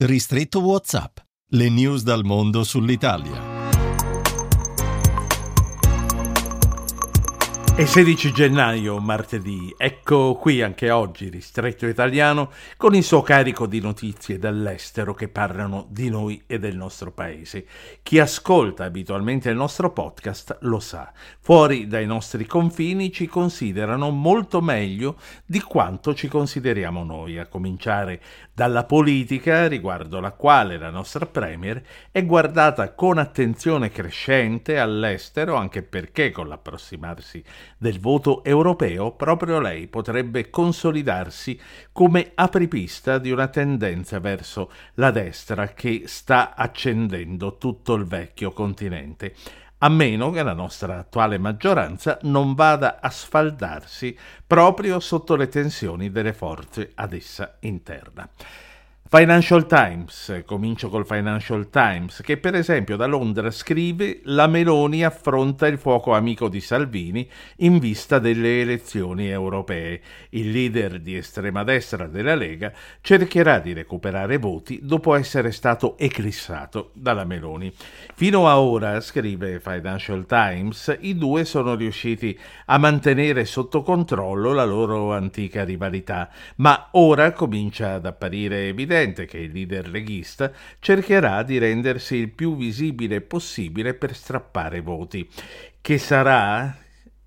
Ristretto WhatsApp. Le news dal mondo sull'Italia. È 16 gennaio, martedì. Ecco qui anche oggi Ristretto Italiano con il suo carico di notizie dall'estero che parlano di noi e del nostro paese. Chi ascolta abitualmente il nostro podcast lo sa. Fuori dai nostri confini ci considerano molto meglio di quanto ci consideriamo noi, a cominciare dalla politica riguardo la quale la nostra Premier è guardata con attenzione crescente all'estero, anche perché con l'approssimarsi del voto europeo, proprio lei potrebbe consolidarsi come apripista di una tendenza verso la destra che sta accendendo tutto il vecchio continente a meno che la nostra attuale maggioranza non vada a sfaldarsi proprio sotto le tensioni delle forze ad essa interna. Financial Times, comincio col Financial Times, che per esempio da Londra scrive la Meloni affronta il fuoco amico di Salvini in vista delle elezioni europee. Il leader di estrema destra della Lega cercherà di recuperare voti dopo essere stato eclissato dalla Meloni. Fino a ora, scrive Financial Times, i due sono riusciti a mantenere sotto controllo la loro antica rivalità, ma ora comincia ad apparire evidente evidente che il leader leghista cercherà di rendersi il più visibile possibile per strappare voti. Che sarà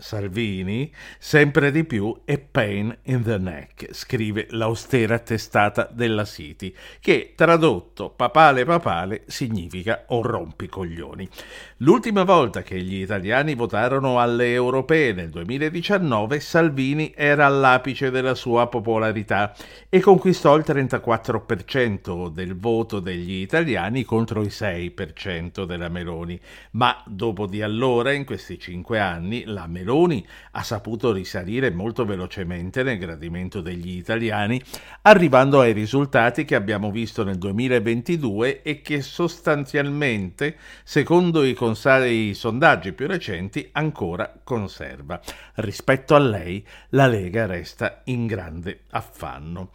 Salvini, sempre di più è pain in the neck, scrive l'austera testata della City, che tradotto papale papale significa un rompicoglioni. L'ultima volta che gli italiani votarono alle europee nel 2019, Salvini era all'apice della sua popolarità e conquistò il 34% del voto degli italiani contro il 6% della Meloni. Ma dopo di allora, in questi cinque anni, la Meloni Meloni ha saputo risalire molto velocemente nel gradimento degli italiani, arrivando ai risultati che abbiamo visto nel 2022 e che sostanzialmente, secondo i, consali, i sondaggi più recenti, ancora conserva. Rispetto a lei, la Lega resta in grande affanno.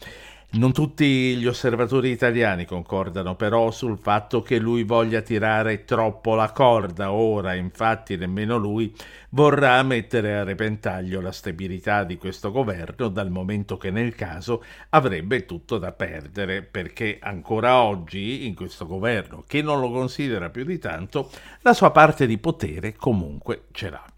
Non tutti gli osservatori italiani concordano però sul fatto che lui voglia tirare troppo la corda ora, infatti nemmeno lui vorrà mettere a repentaglio la stabilità di questo governo dal momento che nel caso avrebbe tutto da perdere perché ancora oggi in questo governo che non lo considera più di tanto la sua parte di potere comunque ce l'ha.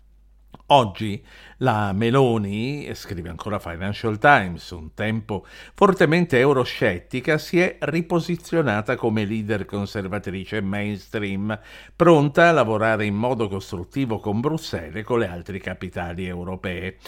Oggi la Meloni, scrive ancora Financial Times, un tempo fortemente euroscettica, si è riposizionata come leader conservatrice mainstream, pronta a lavorare in modo costruttivo con Bruxelles e con le altre capitali europee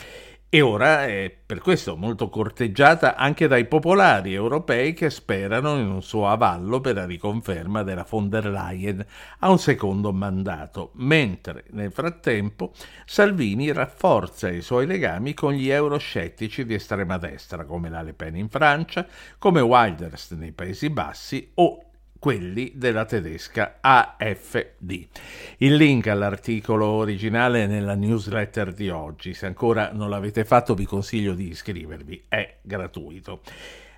e ora è per questo molto corteggiata anche dai popolari europei che sperano in un suo avallo per la riconferma della von der Leyen a un secondo mandato, mentre nel frattempo Salvini rafforza i suoi legami con gli euroscettici di estrema destra come la Le Pen in Francia, come Wilders nei Paesi Bassi o quelli della tedesca AFD. Il link all'articolo originale è nella newsletter di oggi. Se ancora non l'avete fatto vi consiglio di iscrivervi, è gratuito.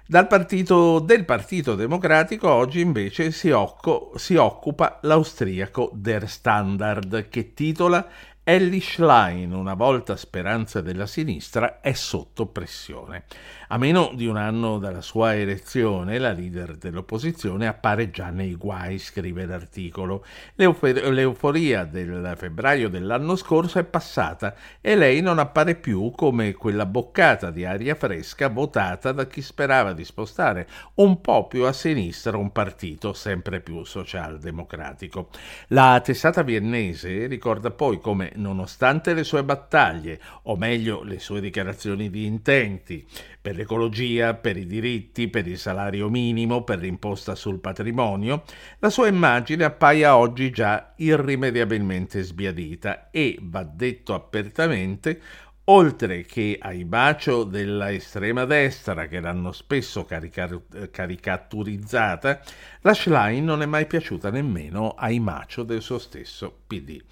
Dal partito, del Partito Democratico oggi invece si, occo, si occupa l'austriaco Der Standard che titola Ellie Schlein, una volta speranza della sinistra, è sotto pressione. A meno di un anno dalla sua elezione, la leader dell'opposizione appare già nei guai, scrive l'articolo. L'euforia del febbraio dell'anno scorso è passata e lei non appare più come quella boccata di aria fresca votata da chi sperava di spostare un po' più a sinistra un partito sempre più socialdemocratico. La testata viennese ricorda poi come nonostante le sue battaglie, o meglio le sue dichiarazioni di intenti, per l'ecologia, per i diritti, per il salario minimo, per l'imposta sul patrimonio, la sua immagine appaia oggi già irrimediabilmente sbiadita e, va detto apertamente, oltre che ai bacio della estrema destra che l'hanno spesso carica- caricaturizzata, la Schlein non è mai piaciuta nemmeno ai macio del suo stesso PD.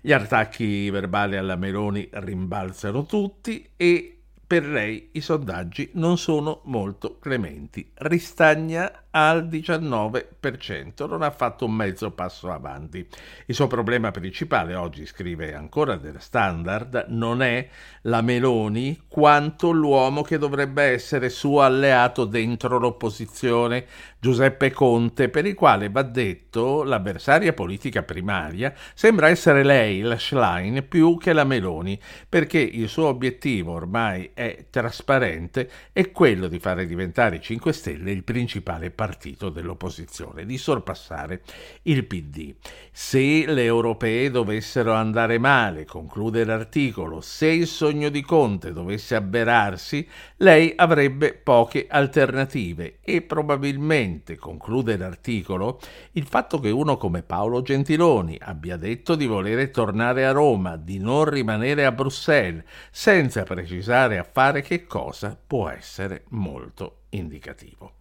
Gli attacchi verbali alla Meloni rimbalzano tutti e per lei i sondaggi non sono molto clementi. Ristagna al 19%, non ha fatto un mezzo passo avanti. Il suo problema principale, oggi scrive ancora del Standard, non è la Meloni quanto l'uomo che dovrebbe essere suo alleato dentro l'opposizione, Giuseppe Conte, per il quale va detto l'avversaria politica primaria sembra essere lei, la Schlein, più che la Meloni, perché il suo obiettivo ormai è trasparente, è quello di fare diventare i 5 Stelle il principale partito partito dell'opposizione, di sorpassare il PD. Se le europee dovessero andare male, conclude l'articolo, se il sogno di Conte dovesse avverarsi, lei avrebbe poche alternative e probabilmente, conclude l'articolo, il fatto che uno come Paolo Gentiloni abbia detto di volere tornare a Roma, di non rimanere a Bruxelles, senza precisare a fare che cosa, può essere molto indicativo.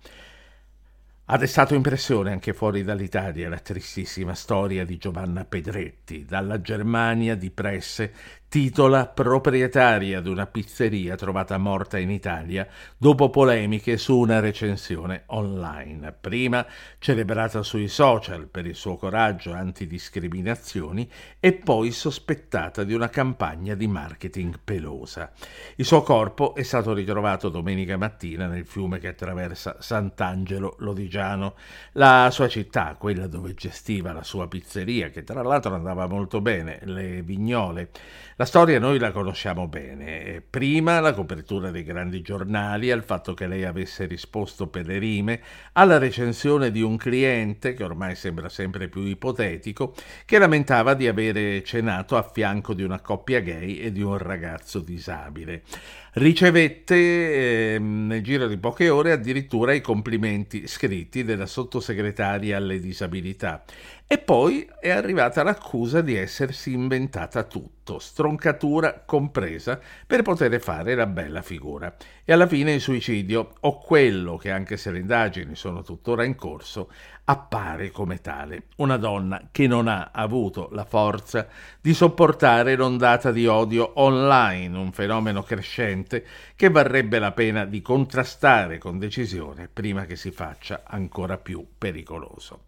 Ha destato impressione anche fuori dall'Italia la tristissima storia di Giovanna Pedretti, dalla Germania di Presse titola proprietaria di una pizzeria trovata morta in Italia dopo polemiche su una recensione online, prima celebrata sui social per il suo coraggio antidiscriminazioni e poi sospettata di una campagna di marketing pelosa. Il suo corpo è stato ritrovato domenica mattina nel fiume che attraversa Sant'Angelo Lodigiano, la sua città, quella dove gestiva la sua pizzeria, che tra l'altro andava molto bene, le Vignole. La storia noi la conosciamo bene. Prima la copertura dei grandi giornali, al fatto che lei avesse risposto per le rime, alla recensione di un cliente, che ormai sembra sempre più ipotetico, che lamentava di avere cenato a fianco di una coppia gay e di un ragazzo disabile ricevette eh, nel giro di poche ore addirittura i complimenti scritti della sottosegretaria alle disabilità e poi è arrivata l'accusa di essersi inventata tutto, stroncatura compresa, per poter fare la bella figura. E alla fine il suicidio, o quello che anche se le indagini sono tuttora in corso, appare come tale. Una donna che non ha avuto la forza di sopportare l'ondata di odio online, un fenomeno crescente che varrebbe la pena di contrastare con decisione prima che si faccia ancora più pericoloso.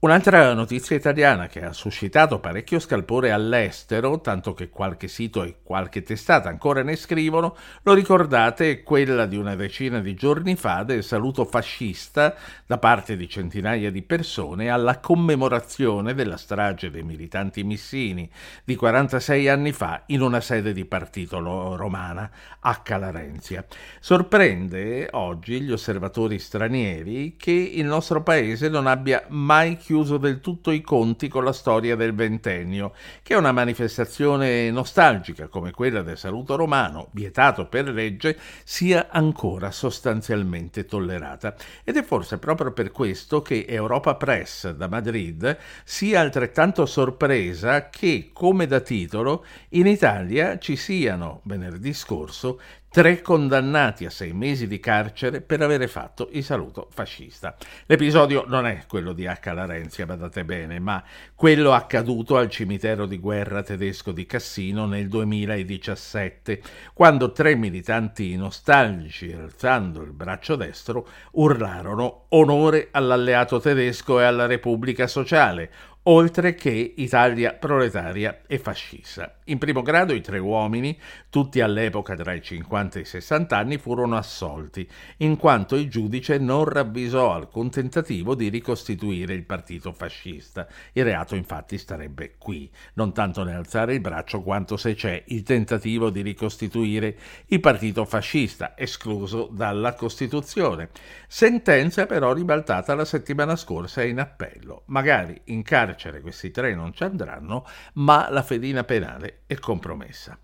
Un'altra notizia italiana che ha suscitato parecchio scalpore all'estero, tanto che qualche sito e qualche testata ancora ne scrivono, lo ricordate, quella di una decina di giorni fa del saluto fascista da parte di centinaia di persone alla commemorazione della strage dei militanti missini di 46 anni fa in una sede di partito romana a Calarenzia. Sorprende oggi gli osservatori stranieri che il nostro paese non abbia mai chiuso del tutto i conti con la storia del ventennio, che è una manifestazione nostalgica come quella del saluto romano, vietato per legge, sia ancora sostanzialmente tollerata. Ed è forse proprio per questo che Europa Press da Madrid sia altrettanto sorpresa che, come da titolo, in Italia ci siano venerdì scorso tre condannati a sei mesi di carcere per avere fatto il saluto fascista. L'episodio non è quello di H. Larenzia, badate bene, ma quello accaduto al cimitero di guerra tedesco di Cassino nel 2017, quando tre militanti nostalgici, alzando il braccio destro, urlarono onore all'alleato tedesco e alla Repubblica Sociale, oltre che Italia proletaria e fascista. In primo grado i tre uomini, tutti all'epoca tra i 50 e i 60 anni, furono assolti, in quanto il giudice non ravvisò alcun tentativo di ricostituire il partito fascista. Il reato infatti starebbe qui, non tanto nell'alzare il braccio quanto se c'è il tentativo di ricostituire il partito fascista, escluso dalla Costituzione. Sentenza però ribaltata la settimana scorsa in appello, magari in carcere questi tre non ci andranno, ma la fedina penale è compromessa.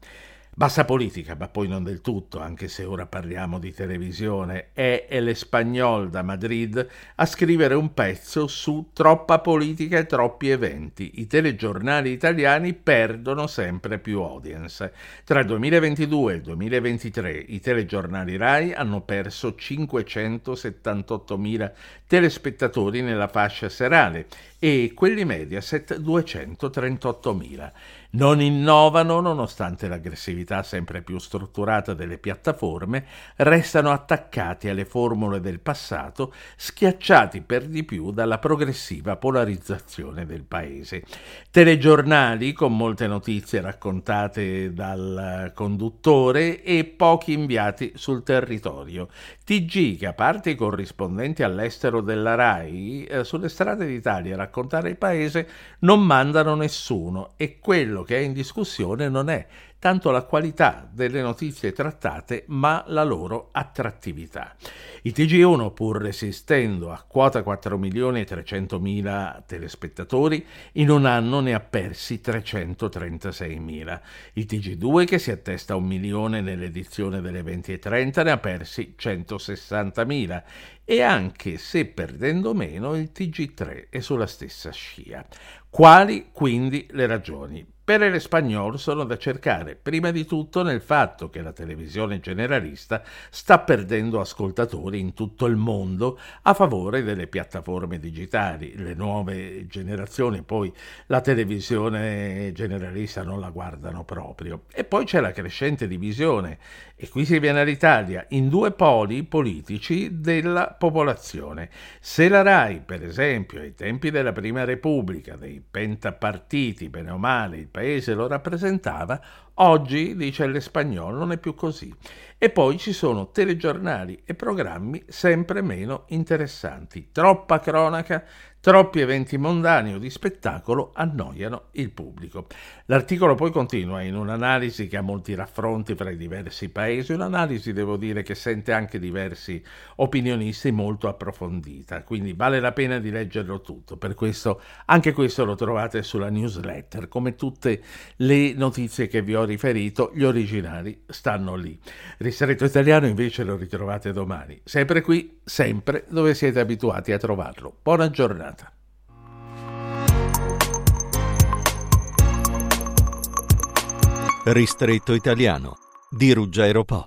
Bassa politica, ma poi non del tutto, anche se ora parliamo di televisione, è El Espagnol da Madrid a scrivere un pezzo su troppa politica e troppi eventi. I telegiornali italiani perdono sempre più audience. Tra il 2022 e il 2023 i telegiornali RAI hanno perso 578.000 telespettatori nella fascia serale e quelli Mediaset 238.000 non innovano nonostante l'aggressività sempre più strutturata delle piattaforme, restano attaccati alle formule del passato, schiacciati per di più dalla progressiva polarizzazione del paese. Telegiornali con molte notizie raccontate dal conduttore e pochi inviati sul territorio. TG che a parte i corrispondenti all'estero della RAI, eh, sulle strade d'Italia a raccontare il paese non mandano nessuno e quello che è in discussione non è tanto la qualità delle notizie trattate, ma la loro attrattività. Il TG1, pur resistendo a quota 4 milioni 300 mila telespettatori, in un anno ne ha persi 336 mila. Il TG2, che si attesta a un milione nell'edizione delle 20 e 30, ne ha persi 160 mila. E anche se perdendo meno, il TG3 è sulla stessa scia. Quali quindi le ragioni? Per l'Espagnol sono da cercare prima di tutto nel fatto che la televisione generalista sta perdendo ascoltatori in tutto il mondo a favore delle piattaforme digitali. Le nuove generazioni poi la televisione generalista non la guardano proprio. E poi c'è la crescente divisione, e qui si viene all'Italia, in due poli politici della popolazione. Se la RAI, per esempio, ai tempi della Prima Repubblica, dei pentapartiti, bene o male, paese lo rappresentava, oggi, dice l'espagnolo, non è più così. E poi ci sono telegiornali e programmi sempre meno interessanti. Troppa cronaca, Troppi eventi mondani o di spettacolo annoiano il pubblico. L'articolo poi continua in un'analisi che ha molti raffronti fra i diversi paesi, un'analisi devo dire che sente anche diversi opinionisti molto approfondita, quindi vale la pena di leggerlo tutto. Per questo anche questo lo trovate sulla newsletter, come tutte le notizie che vi ho riferito, gli originali stanno lì. Ristretto italiano invece lo ritrovate domani, sempre qui, sempre dove siete abituati a trovarlo. Buona giornata. Ristretto Italiano di Ruggero Po.